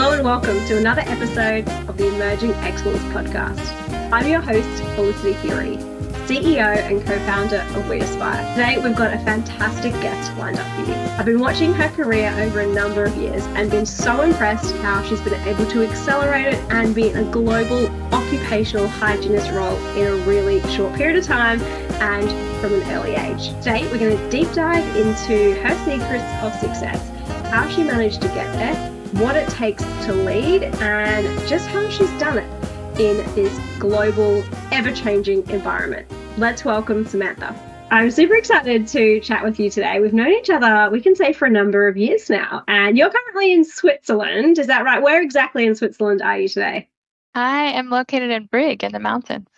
Hello and welcome to another episode of the Emerging Excellence Podcast. I'm your host, Felicity Furey, CEO and co-founder of We Aspire. Today we've got a fantastic guest lined up for you. I've been watching her career over a number of years and been so impressed how she's been able to accelerate it and be in a global occupational hygienist role in a really short period of time and from an early age. Today we're going to deep dive into her secrets of success, how she managed to get there, what it takes to lead, and just how she's done it in this global, ever changing environment. Let's welcome Samantha. I'm super excited to chat with you today. We've known each other, we can say, for a number of years now. And you're currently in Switzerland. Is that right? Where exactly in Switzerland are you today? I am located in Brig in the mountains.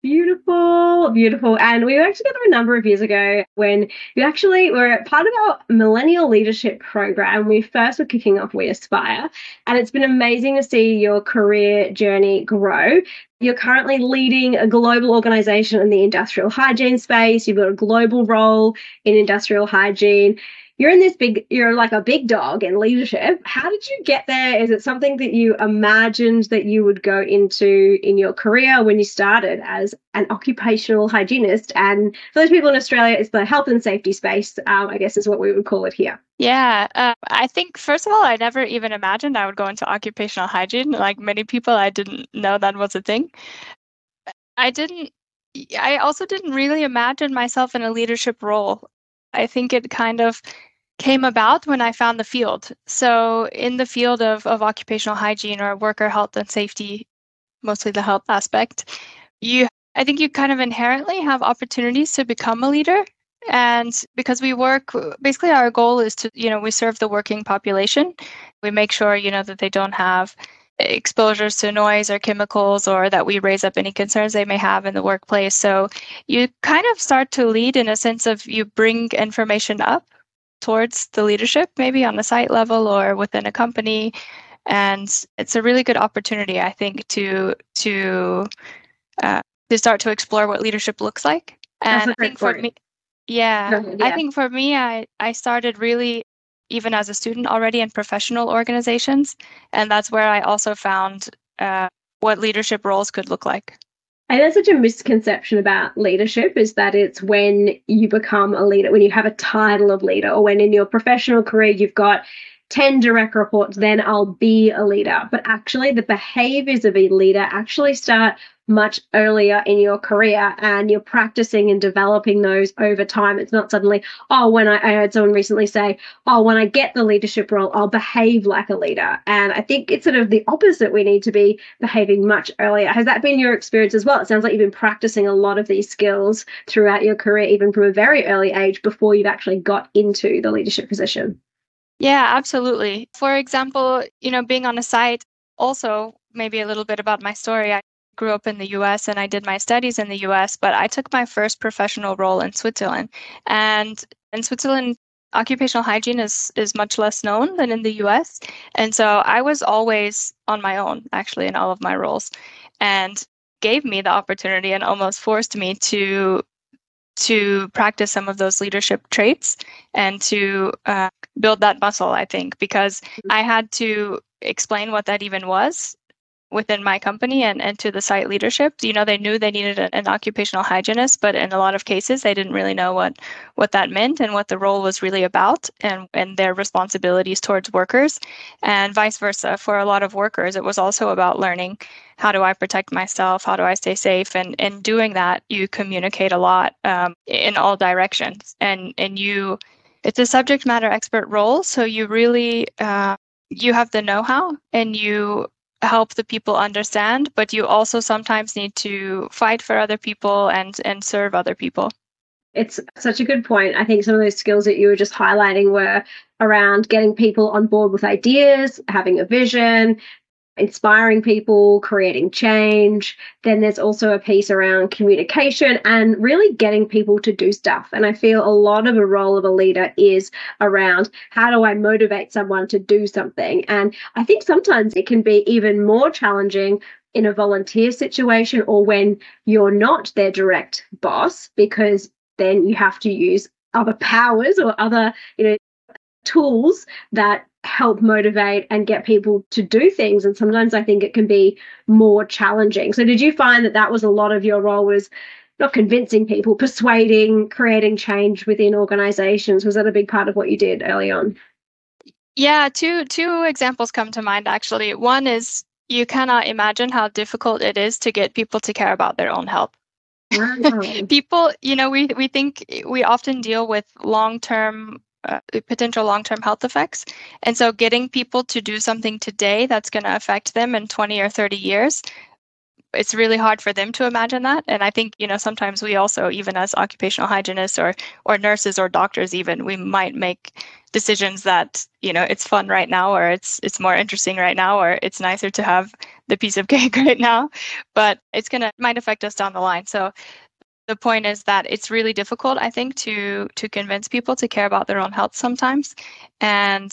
Beautiful, beautiful. And we worked together a number of years ago when you actually were part of our millennial leadership program. We first were kicking off We Aspire, and it's been amazing to see your career journey grow. You're currently leading a global organization in the industrial hygiene space. You've got a global role in industrial hygiene you're in this big you're like a big dog in leadership. How did you get there? Is it something that you imagined that you would go into in your career when you started as an occupational hygienist? And for those people in australia it's the health and safety space um, i guess is what we would call it here. Yeah uh, i think first of all i never even imagined i would go into occupational hygiene. Like many people i didn't know that was a thing. I didn't I also didn't really imagine myself in a leadership role. I think it kind of came about when I found the field. So, in the field of, of occupational hygiene or worker health and safety, mostly the health aspect, you I think you kind of inherently have opportunities to become a leader. And because we work, basically, our goal is to, you know, we serve the working population. We make sure, you know, that they don't have exposures to noise or chemicals or that we raise up any concerns they may have in the workplace. So you kind of start to lead in a sense of you bring information up towards the leadership, maybe on the site level or within a company. And it's a really good opportunity, I think, to to uh, to start to explore what leadership looks like. And I think for me, yeah, yeah, I think for me, I I started really even as a student already in professional organizations, and that's where I also found uh, what leadership roles could look like. And there's such a misconception about leadership is that it's when you become a leader, when you have a title of leader, or when in your professional career you've got 10 direct reports, then I'll be a leader. But actually, the behaviors of a leader actually start much earlier in your career and you're practicing and developing those over time. It's not suddenly, oh, when I, I, heard someone recently say, oh, when I get the leadership role, I'll behave like a leader. And I think it's sort of the opposite. We need to be behaving much earlier. Has that been your experience as well? It sounds like you've been practicing a lot of these skills throughout your career, even from a very early age before you've actually got into the leadership position. Yeah, absolutely. For example, you know, being on a site, also maybe a little bit about my story. I grew up in the US and I did my studies in the US, but I took my first professional role in Switzerland. And in Switzerland, occupational hygiene is is much less known than in the US. And so I was always on my own actually in all of my roles and gave me the opportunity and almost forced me to to practice some of those leadership traits and to uh, build that muscle i think because i had to explain what that even was within my company and, and to the site leadership. You know they knew they needed an, an, occupational hygienist but in a lot of cases they didn't really know what what that meant and what the role was really about and and their responsibilities towards workers and vice versa. For a lot of workers it was also about learning how do i protect myself? How do i stay safe? And in doing that you communicate a lot um, in all directions. And and you it's a subject matter expert role so you really uh, you have the know-how and you help the people understand, but you also sometimes need to fight for other people and and serve other people. It's such a good point. I think some of those skills that you were just highlighting were around getting people on board with ideas, having a vision, inspiring people, creating change. Then there's also a piece around communication and really getting people to do stuff. And I feel a lot of a role of a leader is around how do I motivate someone to do something? And I think sometimes it can be even more challenging in a volunteer situation or when you're not their direct boss because then you have to use other powers or other you know tools that help motivate and get people to do things. And sometimes i think it can be more challenging. So did you find that that was a lot of your role was not convincing people persuading creating change within organizations? Was that a big part of what you did early on? Yeah two two examples come to mind actually. One is you cannot imagine how difficult it is to get people to care about their own health people you know we we think we often deal with long term uh, potential long term health effects. And so, getting people to do something today that's going to affect them in 20 or 30 years, it's really hard for them to imagine that. And I think, you know, sometimes we also, even as occupational hygienists or, or nurses or doctors, even, we might make decisions that, you know, it's fun right now or it's it's more interesting right now or it's nicer to have the piece of cake right now. But it's gonna might affect us down the line. So the point is that it's really difficult i think to to convince people to care about their own health sometimes. And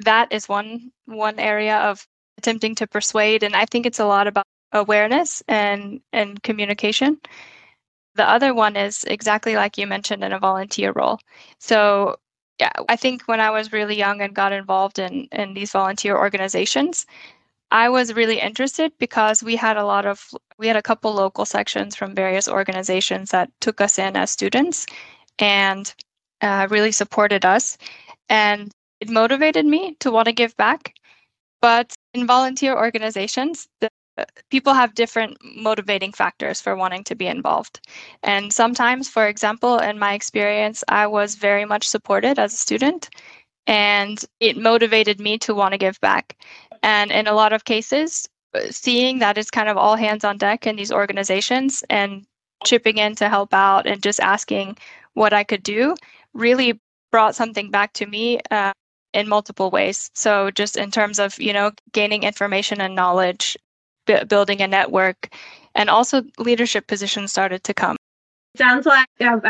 that is one one area of attempting to persuade and i think it's a lot about awareness and and communication. The other one is exactly like you mentioned in a volunteer role. So yeah i think when i was really young and got involved in in these volunteer organizations I was really interested because we had a lot of we had a couple local sections from various organizations that took us in as students and uh, really supported us. And it motivated me to want to give back. But in volunteer organizations the, people have different motivating factors for wanting to be involved. And sometimes for example in my experience i was very much supported as a student and it motivated me to want to give back and in a lot of cases, uh, seeing that it's kind of all hands on deck in these organizations and chipping in to help out and just asking what I could do really brought something back to me uh, in multiple ways. So, just in terms of, you know, gaining information and knowledge, b- building a network, and also leadership positions started to come. Sounds like, uh,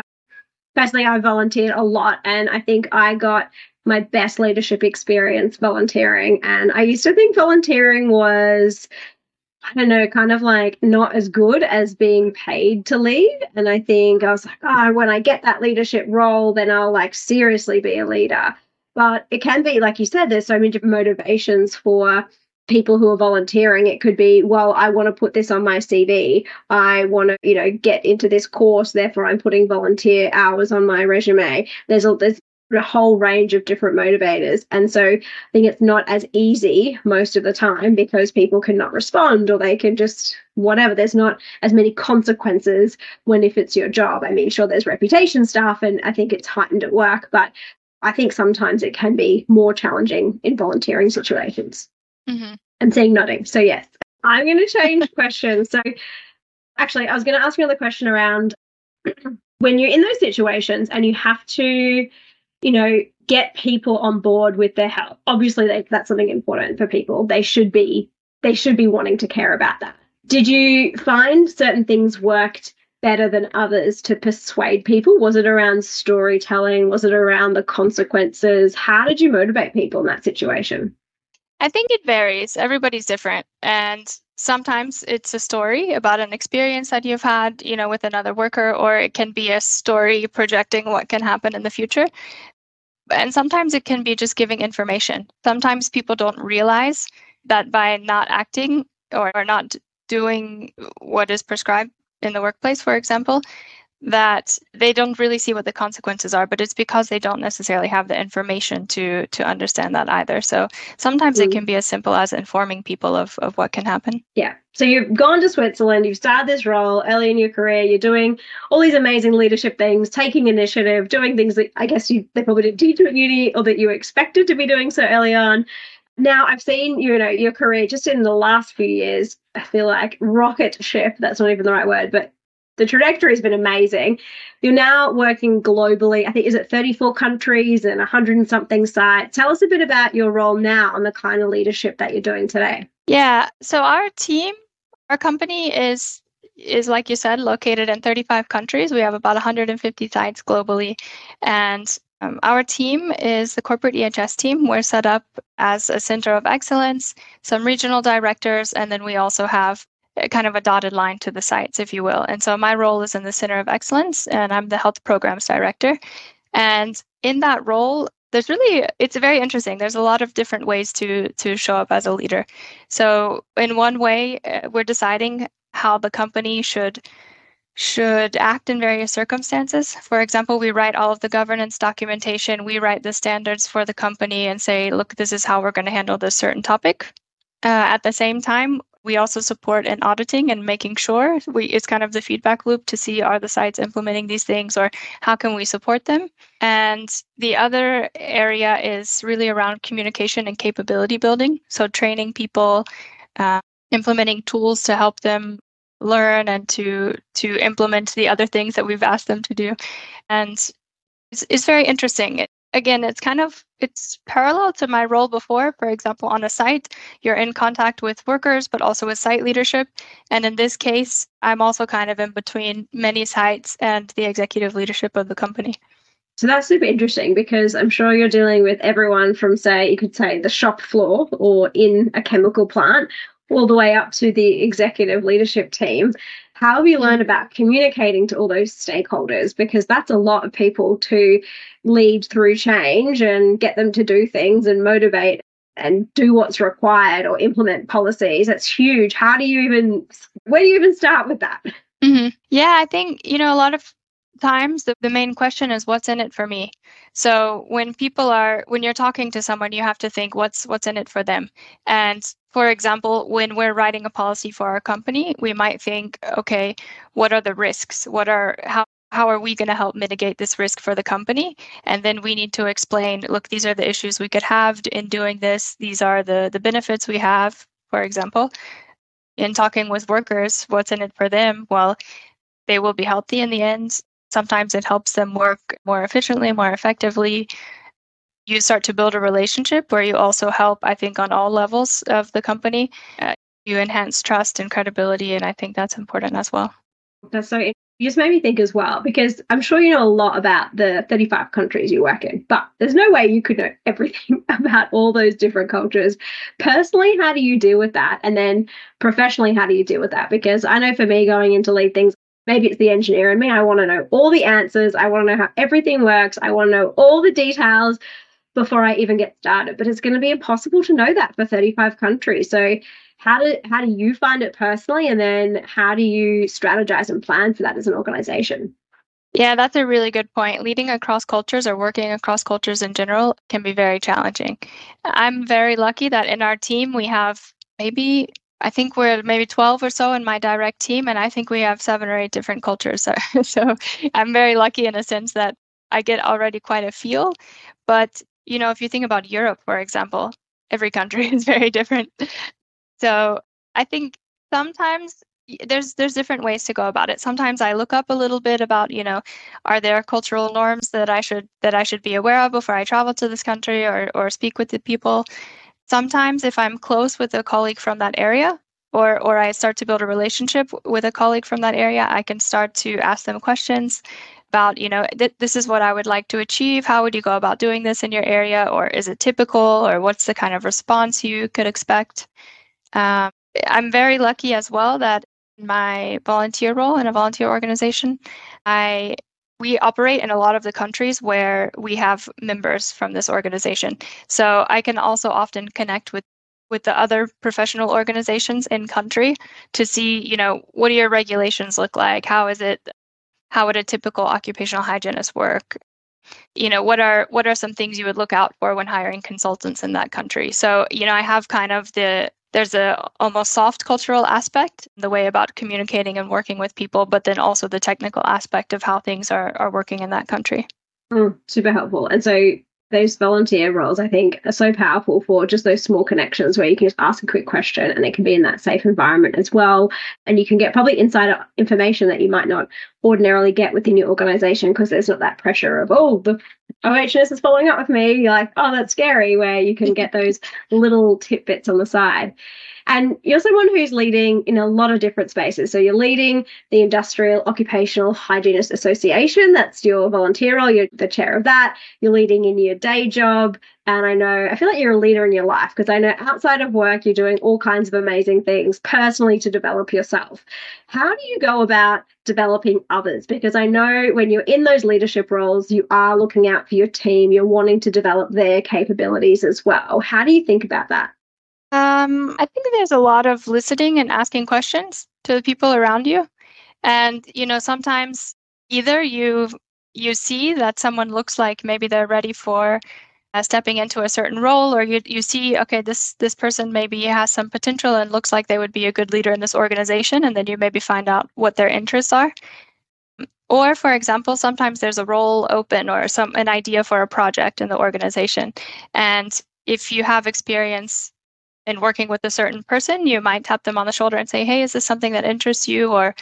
personally, I volunteered a lot, and I think I got my best leadership experience volunteering. And I used to think volunteering was, I don't know, kind of like not as good as being paid to lead. And I think I was like, oh, when I get that leadership role, then I'll like seriously be a leader. But it can be, like you said, there's so many different motivations for people who are volunteering it could be well i want to put this on my cv i want to you know get into this course therefore i'm putting volunteer hours on my resume there's a there's a whole range of different motivators. And so I think it's not as easy most of the time because people cannot respond or they can just whatever. There's not as many consequences when if it's your job. I mean, sure, there's reputation stuff and I think it's heightened at work, but I think sometimes it can be more challenging in volunteering situations. Mm-hmm. I'm saying nodding. So, yes, I'm going to change questions. So, actually, I was going to ask another question around when you're in those situations and you have to you know, get people on board with their health. Obviously, they, that's something important for people. They should be they should be wanting to care about that. Did you find certain things worked better than others to persuade people? Was it around storytelling? Was it around the consequences? How did you motivate people in that situation? I think it varies. Everybody's different. And sometimes it's a story about an experience that you've had, you know, with another worker, or it can be a story projecting what can happen in the future. And sometimes it can be just giving information. Sometimes people don't realize that by not acting or, not doing what is prescribed in the workplace, for example, that they don't really see what the consequences are but it's because they don't necessarily have the information to to understand that either so sometimes mm. it can be as simple as informing people of of what can happen yeah so you've gone to switzerland you've started this role early in your career you're doing all these amazing leadership things taking initiative doing things that i guess you they probably didn't teach you at uni or that you expected to be doing so early on now I've seen you know your career just in the last few years. I feel like rocket ship. That's not even the right word, but the trajectory has been amazing. You're now working globally. I think is it 34 countries and 100 and something sites. Tell us a bit about your role now and the kind of leadership that you're doing today. Yeah. So our team, our company is is like you said located in 35 countries. We have about 150 sites globally, and um, our team is the corporate EHS team. We're set up as a center of excellence, some regional directors, and then we also have kind of a dotted line to the sites, if you will. And so my role is in the Center of Excellence, and I'm the Health Programs Director. And in that role, there's really it's very interesting there's a lot of different ways to to show up as a leader so in one way uh, we're deciding how the company should should act in various circumstances. For example, we write all of the governance documentation, we write the standards for the company and say, look, this is how we're going to handle this certain topic. Uh, at the same time, we also support in auditing and making sure we, it's kind of the feedback loop to see are the sites implementing these things or how can we support them. And the other area is really around communication and capability building. So training people, uh, implementing tools to help them learn and to to implement the other things that we've asked them to do and it's, it's very interesting again it's kind of it's parallel to my role before for example on a site you're in contact with workers but also with site leadership and in this case i'm also kind of in between many sites and the executive leadership of the company so that's super interesting because I'm sure you're dealing with everyone from, say, you could say the shop floor or in a chemical plant, all the way up to the executive leadership team. How have you learned about communicating to all those stakeholders? Because that's a lot of people to lead through change and get them to do things and motivate and do what's required or implement policies. That's huge. How do you even, where do you even start with that? Mm-hmm. Yeah, I think, you know, a lot of times the, the main question is what's in it for me. So when people are when you're talking to someone you have to think what's what's in it for them. And for example when we're writing a policy for our company we might think okay what are the risks? What are how how are we going to help mitigate this risk for the company? And then we need to explain look these are the issues we could have in doing this. These are the the benefits we have for example. In talking with workers what's in it for them? Well they will be healthy in the end Sometimes it helps them work more efficiently, more effectively. You start to build a relationship where you also help, I think, on all levels of the company. Uh, you enhance trust and credibility, and I think that's important as well. That's so you just made me think as well because I'm sure you know a lot about the 35 countries you work in, but there's no way you could know everything about all those different cultures. Personally, how do you deal with that? And then professionally, how do you deal with that? Because I know for me, going into lead things, Maybe it's the engineer in me. I want to know all the answers. I want to know how everything works. I want to know all the details before I even get started. But it's going to be impossible to know that for 35 countries. So how do how do you find it personally and then how do you strategize and plan for that as an organization? Yeah, that's a really good point. Leading across cultures or working across cultures in general can be very challenging. I'm very lucky that in our team we have maybe I think we're maybe 12 or so in my direct team, and I think we have seven or eight different cultures. So, so I'm very lucky in a sense that I get already quite a feel. But, you know, if you think about Europe, for example, every country is very different. So I think sometimes there's there's different ways to go about it. Sometimes I look up a little bit about, you know, are there cultural norms that I should that I should be aware of before I travel to this country or or speak with the people. Sometimes, if I'm close with a colleague from that area, or or I start to build a relationship with a colleague from that area, I can start to ask them questions about, you know, th- this is what I would like to achieve. How would you go about doing this in your area, or is it typical, or what's the kind of response you could expect? Um, I'm very lucky as well that my volunteer role in a volunteer organization, I we operate in a lot of the countries where we have members from this organization. So I can also often connect with with the other professional organizations in country to see, you know, what do your regulations look like? How is it how would a typical occupational hygienist work? You know, what are what are some things you would look out for when hiring consultants in that country? So, you know, I have kind of the there's a almost soft cultural aspect the way about communicating and working with people but then also the technical aspect of how things are, are working in that country. Mm, super helpful. And so those volunteer roles i think are so powerful for just those small connections where you can just ask a quick question and it can be in that safe environment as well and you can get probably insider information that you might not ordinarily get within your organization because there's not that pressure of oh the OHS is following up with me. You're like, oh, that's scary, where you can get those little tidbits on the side. And you're someone who's leading in a lot of different spaces. So you're leading the Industrial Occupational Hygienist Association. That's your volunteer role. You're the chair of that. You're leading in your day job And I know, I feel like you're a leader in your life because I know outside of work, you're doing all kinds of amazing things personally to develop yourself. How do you go about developing others? Because I know when you're in those leadership roles, you are looking out for your team, you're wanting to develop their capabilities as well. How do you think about that? Um, I think there's a lot of listening and asking questions to the people around you. And, you know, sometimes either you you see that someone looks like maybe they're ready for uh, stepping into a certain role or you, you see okay this this person maybe has some potential and looks like they would be a good leader in this organization and then you maybe find out what their interests are or for example sometimes there's a role open or some an idea for a project in the organization and if you have experience in working with a certain person you might tap them on the shoulder and say hey is this something that interests you or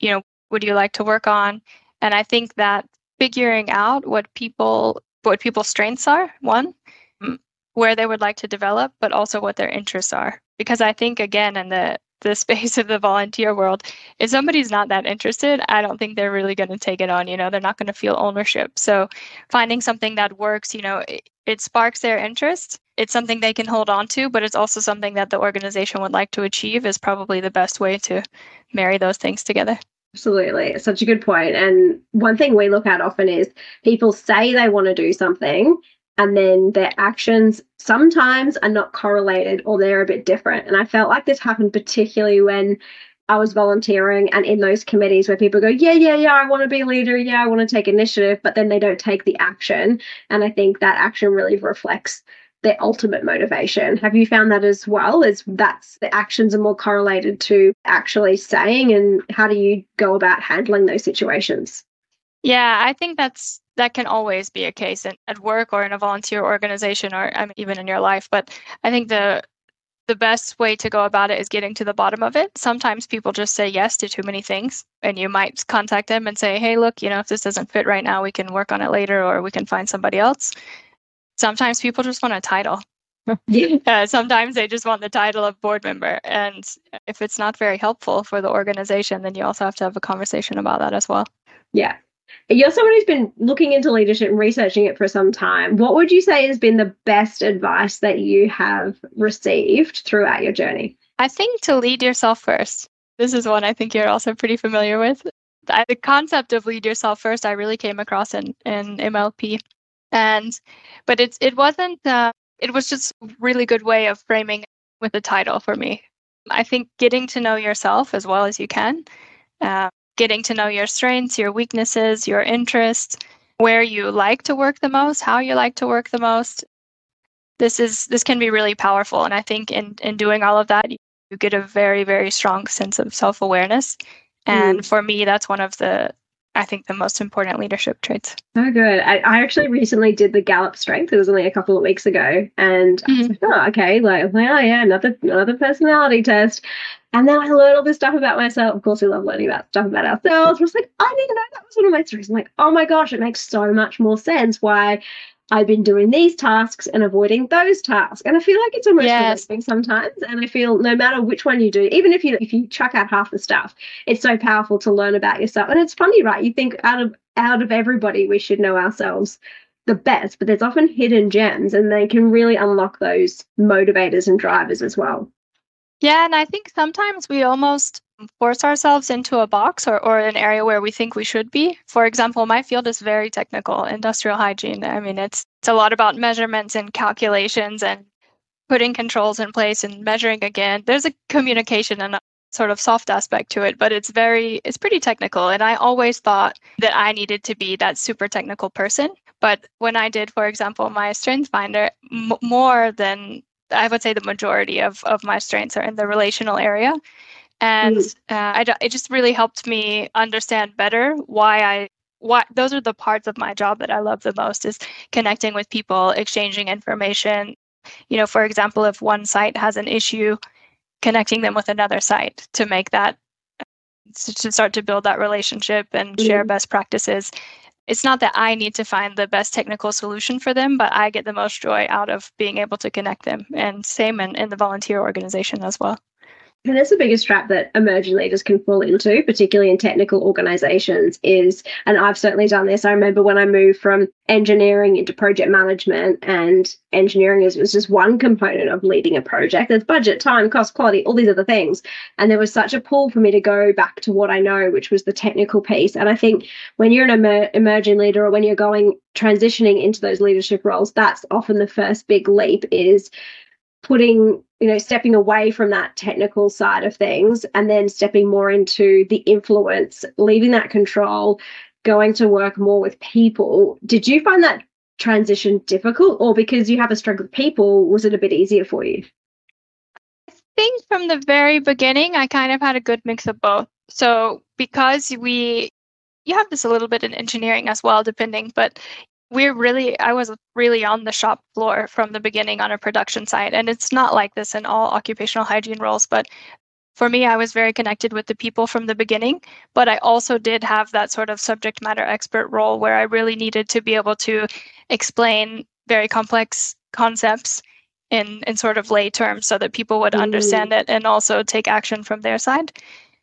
you know would you like to work on? And i think that figuring out what people what people's strengths are one mm, where they would like to develop but also what their interests are. Because i think again in the the space of the volunteer world if somebody's not that interested i don't think they're really going to take it on you know they're not going to feel ownership. So finding something that works you know it, it sparks their interest it's something they can hold on to but it's also something that the organization would like to achieve is probably the best way to marry those things together Absolutely. Such a good point. And one thing we look at often is people say they want to do something and then their actions sometimes are not correlated or they're a bit different. And I felt like this happened particularly when I was volunteering and in those committees where people go, Yeah, yeah, yeah, I want to be a leader. Yeah, I want to take initiative, but then they don't take the action. And I think that action really reflects their ultimate motivation. Have you found that as well? Is that's the actions are more correlated to actually saying and how do you go about handling those situations? Yeah, I think that's that can always be a case in, at work or in a volunteer organization or I mean, even in your life. But I think the the best way to go about it is getting to the bottom of it. Sometimes people just say yes to too many things, and you might contact them and say, "Hey, look, you know, if this doesn't fit right now, we can work on it later, or we can find somebody else." Sometimes people just want a title. uh, sometimes they just want the title of board member. And if it's not very helpful for the organization, then you also have to have a conversation about that as well. Yeah. You're someone who's been looking into leadership and researching it for some time. What would you say has been the best advice that you have received throughout your journey? I think to lead yourself first. This is one I think you're also pretty familiar with. The concept of lead yourself first, I really came across in, in MLP and but it's it wasn't uh, it was just a really good way of framing with the title for me. I think getting to know yourself as well as you can uh, getting to know your strengths your weaknesses your interests where you like to work the most how you like to work the most. This is this can be really powerful and i think in in doing all of that you, get a very very strong sense of self-awareness. And mm. for me that's one of the I think the most important leadership traits. So good. I, I actually recently did the Gallup Strength. It was only a couple of weeks ago, and mm-hmm. I was like, oh, okay, like, well, yeah, another another personality test. And then I learned all this stuff about myself. Of course, we love learning about stuff about ourselves. I was like, I didn't know that was one of my strengths. I'm like, oh my gosh, it makes so much more sense why I've been doing these tasks and avoiding those tasks. And I feel like it's almost yes. sometimes. And I feel no matter which one you do, even if you if you chuck out half the stuff, it's so powerful to learn about yourself. And it's funny, right? You think out of out of everybody we should know ourselves the best, but there's often hidden gems and they can really unlock those motivators and drivers as well. Yeah, and I think sometimes we almost force ourselves into a box or, or an area where we think we should be. For example, my field is very technical, industrial hygiene. I mean, it's it's a lot about measurements and calculations and putting controls in place and measuring again. There's a communication and a sort of soft aspect to it, but it's very it's pretty technical. And I always thought that I needed to be that super technical person. But when I did, for example, my strength finder, m- more than I would say the majority of, of my strengths are in the relational area and mm. uh, I, it just really helped me understand better why I why those are the parts of my job that I love the most is connecting with people, exchanging information. You know, for example, if one site has an issue, connecting them with another site to make that to start to build that relationship and mm. share best practices. It's not that I need to find the best technical solution for them, but I get the most joy out of being able to connect them. And same in, in the volunteer organization as well. And that's the biggest trap that emerging leaders can fall into, particularly in technical organizations, is, and I've certainly done this. I remember when I moved from engineering into project management, and engineering is, was just one component of leading a project. There's budget, time, cost, quality, all these other things. And there was such a pull for me to go back to what I know, which was the technical piece. And I think when you're an emer- emerging leader or when you're going transitioning into those leadership roles, that's often the first big leap is putting you know stepping away from that technical side of things and then stepping more into the influence leaving that control going to work more with people. Did you find that transition difficult? Or because you have a struggle with people was it a bit easier for you? I think from the very beginning i kind of had a good mix of both. So because we you have this a little bit in engineering as well depending but we're really i was really on the shop floor from the beginning on a production site and it's not like this in all occupational hygiene roles but for me i was very connected with the people from the beginning but i also did have that sort of subject matter expert role where i really needed to be able to explain very complex concepts in in sort of lay terms so that people would mm-hmm. understand it and also take action from their side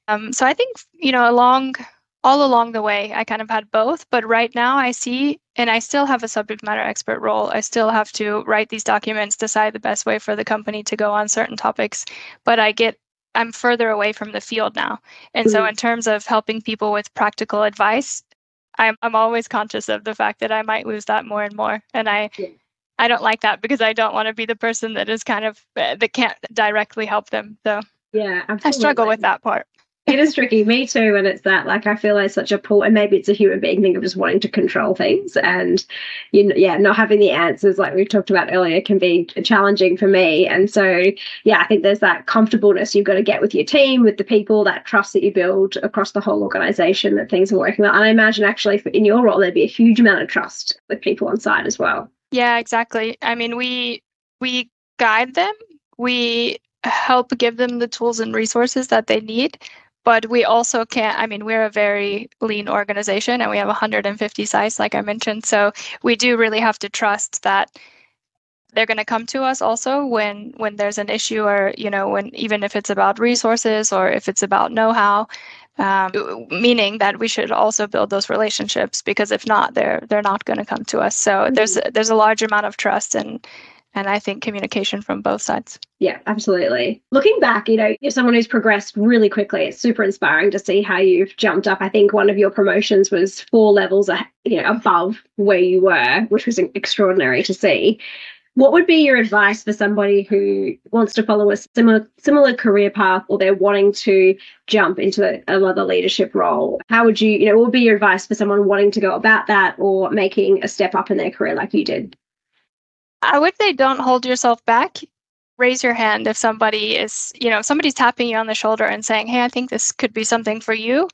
um, so i think you know along all along the way, I kind of had both. But right now, I see, and I still have a subject matter expert role. I still have to write these documents, decide the best way for the company to go on certain topics. But I get, I'm further away from the field now. And mm-hmm. so, in terms of helping people with practical advice, I'm, I'm always conscious of the fact that I might lose that more and more. And I, yeah. I don't like that because I don't want to be the person that is kind of, uh, that can't directly help them. So, yeah, absolutely. I struggle with that part it is tricky. Me too. And it's that like I feel like such a pull, and maybe it's a human being thing of just wanting to control things, and you know, yeah, not having the answers like we talked about earlier can be challenging for me. And so, yeah, I think there's that comfortableness you've got to get with your team, with the people, that trust that you build across the whole organization that things are working well. And I imagine actually in your role there'd be a huge amount of trust with people on site as well. Yeah, exactly. I mean, we we guide them. We help give them the tools and resources that they need but we also can't i mean we're a very lean organization and we have 150 sites like i mentioned so we do really have to trust that they're going to come to us also when when there's an issue or you know when even if it's about resources or if it's about know-how um, meaning that we should also build those relationships because if not they're they're not going to come to us so mm-hmm. there's there's a large amount of trust and and I think communication from both sides. Yeah, absolutely. Looking back, you know, you're someone who's progressed really quickly. It's super inspiring to see how you've jumped up. I think one of your promotions was four levels, you know, above where you were, which was extraordinary to see. What would be your advice for somebody who wants to follow a similar similar career path, or they're wanting to jump into another leadership role? How would you, you know, what would be your advice for someone wanting to go about that or making a step up in their career like you did? I would say don't hold yourself back. Raise your hand if somebody is, you know, somebody's tapping you on the shoulder and saying, Hey, I think this could be something for you.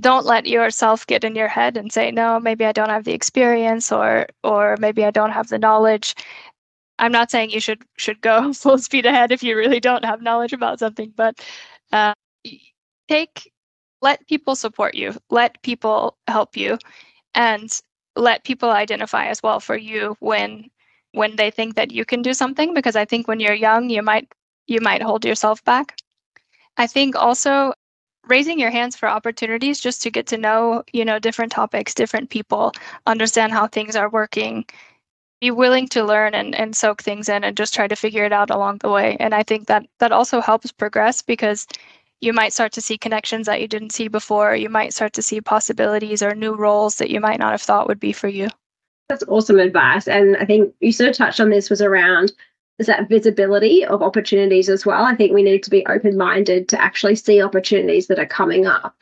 Don't let yourself get in your head and say, No, maybe I don't have the experience or or maybe I don't have the knowledge. I'm not saying you should should go full speed ahead if you really don't have knowledge about something, but uh, take let people support you, let people help you, and let people identify as well for you when when they think that you can do something because I think when you're young you might you might hold yourself back. I think also raising your hands for opportunities just to get to know, you know, different topics, different people, understand how things are working, be willing to learn and, and soak things in and just try to figure it out along the way. And I think that that also helps progress because you might start to see connections that you didn't see before. You might start to see possibilities or new roles that you might not have thought would be for you. That's awesome advice. And I think you sort of touched on this was around is that visibility of opportunities as well. I think we need to be open minded to actually see opportunities that are coming up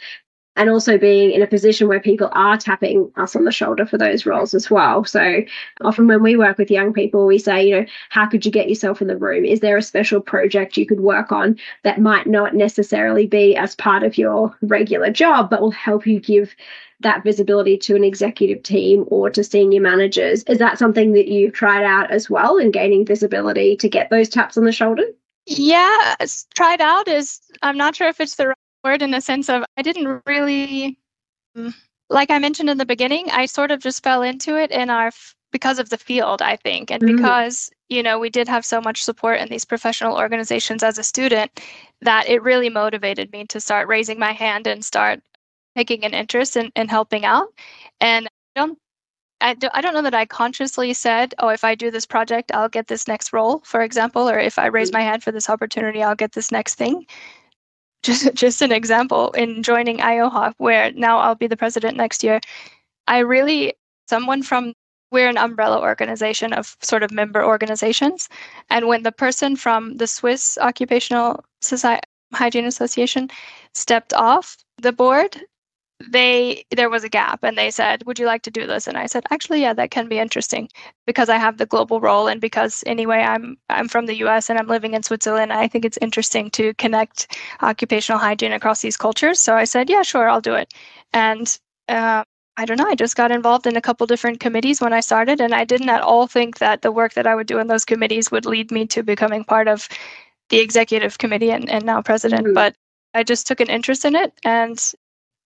and also being in a position where people are tapping us on the shoulder for those roles as well. So often when we work with young people, we say, you know, how could you get yourself in the room? Is there a special project you could work on that might not necessarily be as part of your regular job, but will help you give that visibility to an executive team or to senior managers. Is that something that you've tried out as well in gaining visibility to get those taps on the shoulder? Yeah, tried out is, I'm not sure if it's the right word in the sense of I didn't really, mm, like I mentioned in the beginning, I sort of just fell into it in our, because of the field, I think, and mm. because you know, we did have so much support in these professional organizations as a student that it really motivated me to start raising my hand and start taking an interest in, in helping out. And I don't I don't, I don't know that I consciously said, oh, if I do this project, I'll get this next role, for example, or if I raise my mm-hmm. hand for this opportunity, I'll get this next thing. Just, just an example in joining IOHA, where now I'll be the president next year. I really, someone from, we're an umbrella organization of sort of member organizations. And when the person from the Swiss Occupational Society, Hygiene Association stepped off the board, they there was a gap and they said would you like to do this? And i said actually yeah that can be interesting because i have the global role and because anyway i'm i'm from the us and i'm living in switzerland i think it's interesting to connect occupational hygiene across these cultures. So i said yeah sure i'll do it. And uh, i don't know i just got involved in a couple different committees when i started and i didn't at all think that the work that i would do in those committees would lead me to becoming part of the executive committee and, and now president mm-hmm. but I just took an interest in it and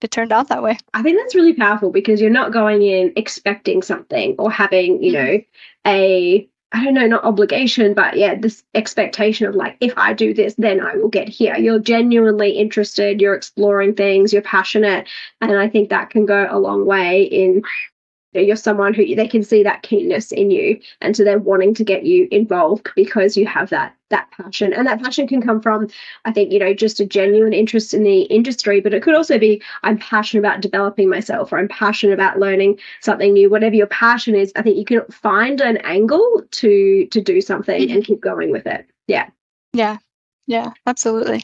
it turned out that way. I think that's really powerful because you're not going in expecting something or having, you know, a I don't know, not obligation, but yeah, this expectation of like, if I do this, then I will get here. You're genuinely interested, you're exploring things, you're passionate. And I think that can go a long way in you're someone who they can see that keenness in you. And so they're wanting to get you involved because you have that that passion. And that passion can come from i think you know just a genuine interest in the industry but it could also be i'm passionate about developing myself or i'm passionate about learning something new. Whatever your passion is i think you can find an angle to to do something and keep going with it. Yeah. Yeah. Yeah. Absolutely.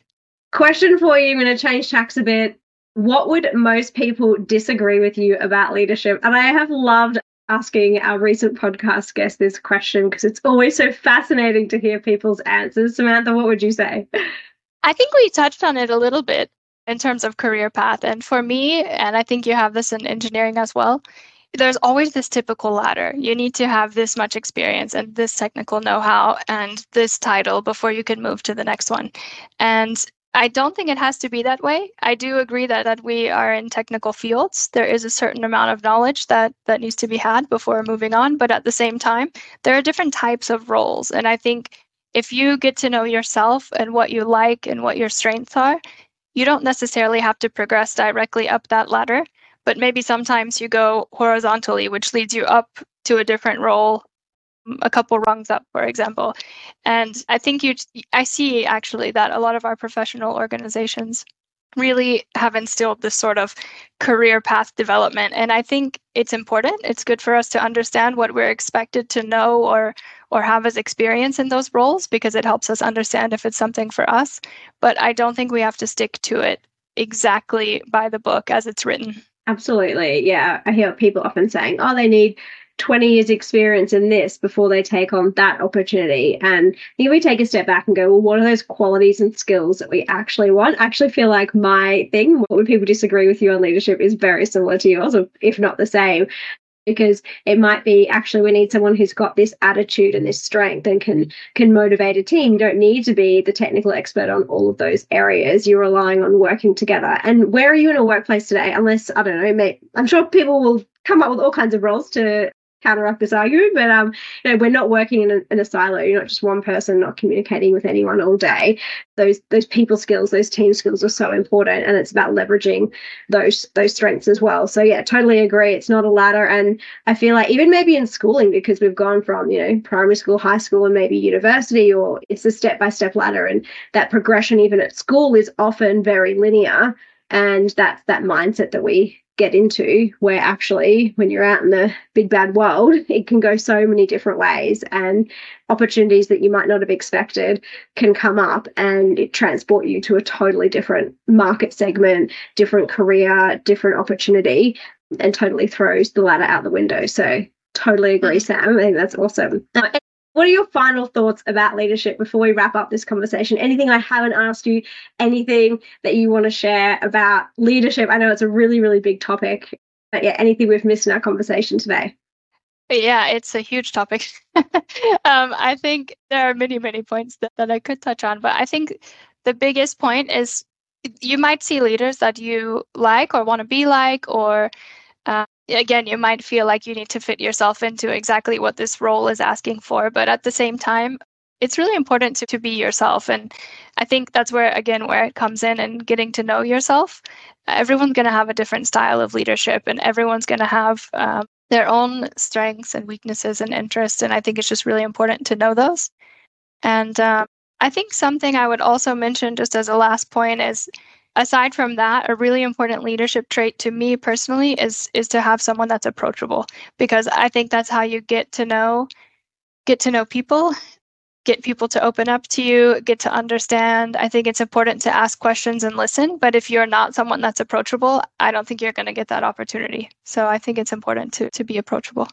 Question for you. I'm going to change tracks a bit what would most people disagree with you about leadership? And I have loved asking our recent podcast guest this question because it's always so fascinating to hear people's answers. Samantha, what would you say? I think we touched on it a little bit in terms of career path. And for me, and I think you have this in engineering as well, there's always this typical ladder. You need to have this much experience and this technical know how and this title before you can move to the next one. And I don't think it has to be that way. I do agree that, that we are in technical fields. There is a certain amount of knowledge that, that needs to be had before moving on. But at the same time, there are different types of roles. And I think if you get to know yourself and what you like and what your strengths are, you don't necessarily have to progress directly up that ladder. But maybe sometimes you go horizontally, which leads you up to a different role a couple rungs up, for example. And I think you, I see actually that a lot of our professional organizations really have instilled this sort of career path development. And i think it's important. It's good for us to understand what we're expected to know or or have as experience in those roles because it helps us understand if it's something for us. But i don't think we have to stick to it exactly by the book as it's written. Absolutely. Yeah. I hear people often saying oh they need 20 years experience in this before they take on that opportunity. And here we take a step back and go well what are those qualities and skills that we actually want? I actually feel like my thing what would people disagree with you on leadership is very similar to yours if not the same. Because it might be actually we need someone who's got this attitude and this strength and can can motivate a team. You don't need to be the technical expert on all of those areas. You're relying on working together. And where are you in a workplace today? Unless i don't know mate i'm sure people will come up with all kinds of roles to counteract this argument, but um, you know, we're not working in a, in a silo. You're not just one person not communicating with anyone all day. Those those people skills, those team skills are so important, and it's about leveraging those those strengths as well. So yeah, totally agree. It's not a ladder, and I feel like even maybe in schooling because we've gone from you know primary school, high school, and maybe university, or it's a step by step ladder, and that progression even at school is often very linear, and that's that mindset that we get into where actually when you're out in the big bad world it can go so many different ways and opportunities that you might not have expected can come up and it transport you to a totally different market segment different career different opportunity and totally throws the ladder out the window. So totally agree mm-hmm. sam. I think that's awesome what are your final thoughts about leadership before we wrap up this conversation? Anything I haven't asked you, anything that you want to share about leadership? I know it's a really, really big topic, but yeah, anything we've missed in our conversation today? Yeah, it's a huge topic. um, I think there are many, many points that, that I could touch on, but I think the biggest point is you might see leaders that you like or want to be like, or again, you might feel like you need to fit yourself into exactly what this role is asking for. But at the same time, it's really important to, to be yourself. And I think that's where, again, where it comes in and getting to know yourself. Everyone's going to have a different style of leadership and everyone's going to have um, their own strengths and weaknesses and interests. And I think it's just really important to know those. And um, I think something I would also mention, just as a last point, is aside from that, a really important leadership trait to me personally is is to have someone that's approachable because I think that's how you get to know get to know people, get people to open up to you, get to understand. I think it's important to ask questions and listen, but if you're not someone that's approachable, I don't think you're going to get that opportunity. So I think it's important to to be approachable.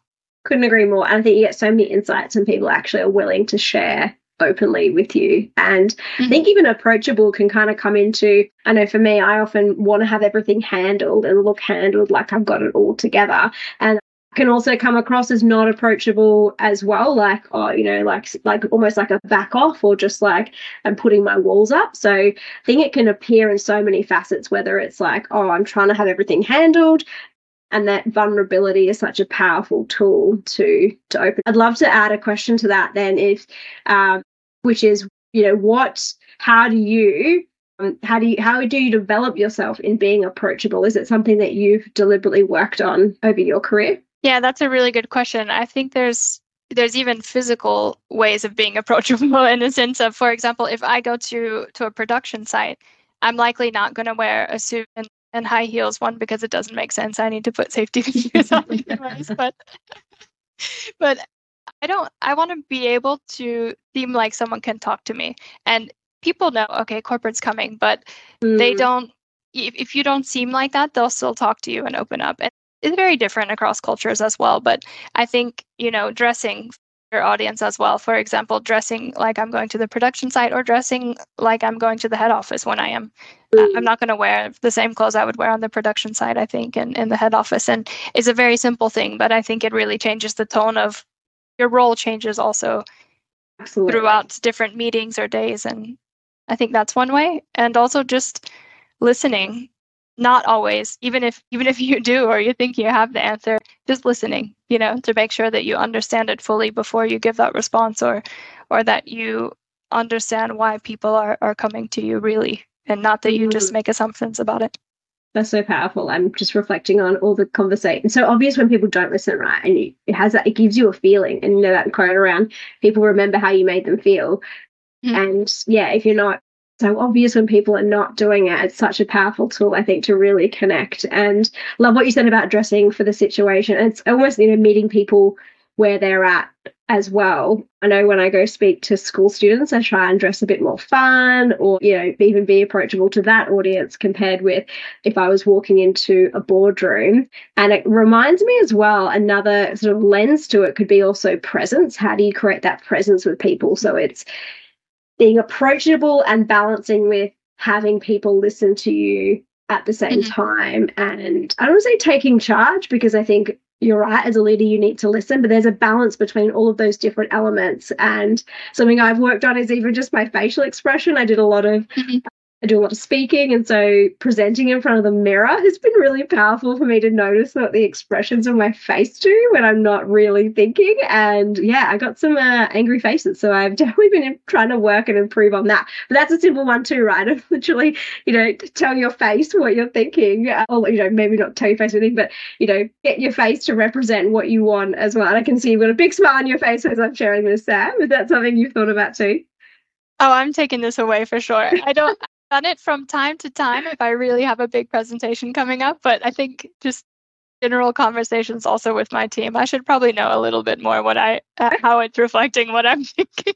Couldn't agree more. I think you get so many insights and people actually are willing to share openly with you. And mm-hmm. I think even approachable can kind of come into, I know for me, I often want to have everything handled and look handled like I've got it all together. And can also come across as not approachable as well like oh you know like like almost like a back off or just like i'm putting my walls up so i think it can appear in so many facets whether it's like oh i'm trying to have everything handled and that vulnerability is such a powerful tool to to open. I'd love to add a question to that then if um, which is you know what how do you um, how do you how do you develop yourself in being approachable? Is it something that you've deliberately worked on over your career? Yeah that's a really good question. I think there's there's even physical ways of being approachable in the sense of for example if i go to to a production site i'm likely not going to wear a suit and and high heels. One because it doesn't make sense. I need to put safety shoes on anyways, but but I don't. I want to be able to seem like someone can talk to me, and people know. Okay, corporate's coming, but mm. they don't. If, if you don't seem like that, they'll still talk to you and open up. And it's very different across cultures as well. But I think you know, dressing audience as well. For example, dressing like I'm going to the production site or dressing like I'm going to the head office when I am. Uh, I'm not going to wear the same clothes I would wear on the production side, I think, in, in the head office. And it's a very simple thing, but I think it really changes the tone of your role changes also Absolutely. throughout different meetings or days. And I think that's one way. And also just listening not always even if even if you do or you think you have the answer just listening you know to make sure that you understand it fully before you give that response or or that you understand why people are are coming to you really and not that you just mm-hmm. make assumptions about it. That's so powerful. I'm just reflecting on all the conversation. So obvious when people don't listen right? And you, it has that it gives you a feeling and you know that quote around people remember how you made them feel. Mm-hmm. and yeah if you're not so obvious when people are not doing it. It's such a powerful tool, I think, to really connect. And love what you said about dressing for the situation. It's almost, you know, meeting people where they're at as well. I know when I go speak to school students, I try and dress a bit more fun or, you know, even be approachable to that audience compared with if I was walking into a boardroom. And it reminds me as well, another sort of lens to it could be also presence. How do you create that presence with people? So it's, being approachable and balancing with having people listen to you at the same mm-hmm. time. And I don't want to say taking charge because I think you're right, as a leader, you need to listen, but there's a balance between all of those different elements. And something I've worked on is even just my facial expression. I did a lot of mm-hmm. I do a lot of speaking, and so presenting in front of the mirror has been really powerful for me to notice what the expressions of my face do when I'm not really thinking. And yeah, I got some uh, angry faces, so I've definitely been trying to work and improve on that. But that's a simple one too, right? Of literally, you know, tell your face what you're thinking, or you know, maybe not tell your face anything, but you know, get your face to represent what you want as well. And I can see you've got a big smile on your face as I'm sharing this, Sam. Is that something you've thought about too? Oh, I'm taking this away for sure. I don't done it from time to time if I really have a big presentation coming up, but I think just general conversations also with my team. I should probably know a little bit more what I uh, how it's reflecting what I'm thinking.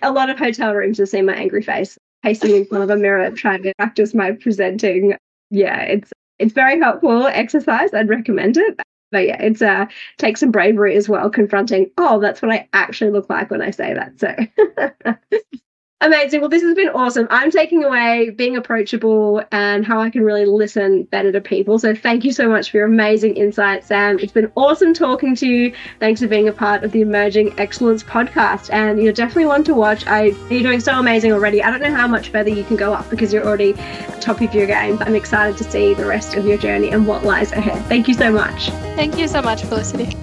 a lot of hotel rooms have seen my angry face, pacing in front of a mirror trying to practice my presenting. Yeah, it's it's very helpful exercise. I'd recommend it. But yeah, it's uh takes some bravery as well, confronting, oh, that's what I actually look like when I say that. So Amazing. Well, this has been awesome. I'm taking away being approachable and how I can really listen better to people. So, thank you so much for your amazing insight, Sam. It's been awesome talking to you. Thanks for being a part of the Emerging Excellence podcast. And you're definitely one to watch. I, you're doing so amazing already. I don't know how much further you can go up because you're already top of your game, but I'm excited to see the rest of your journey and what lies ahead. Thank you so much. Thank you so much, Felicity.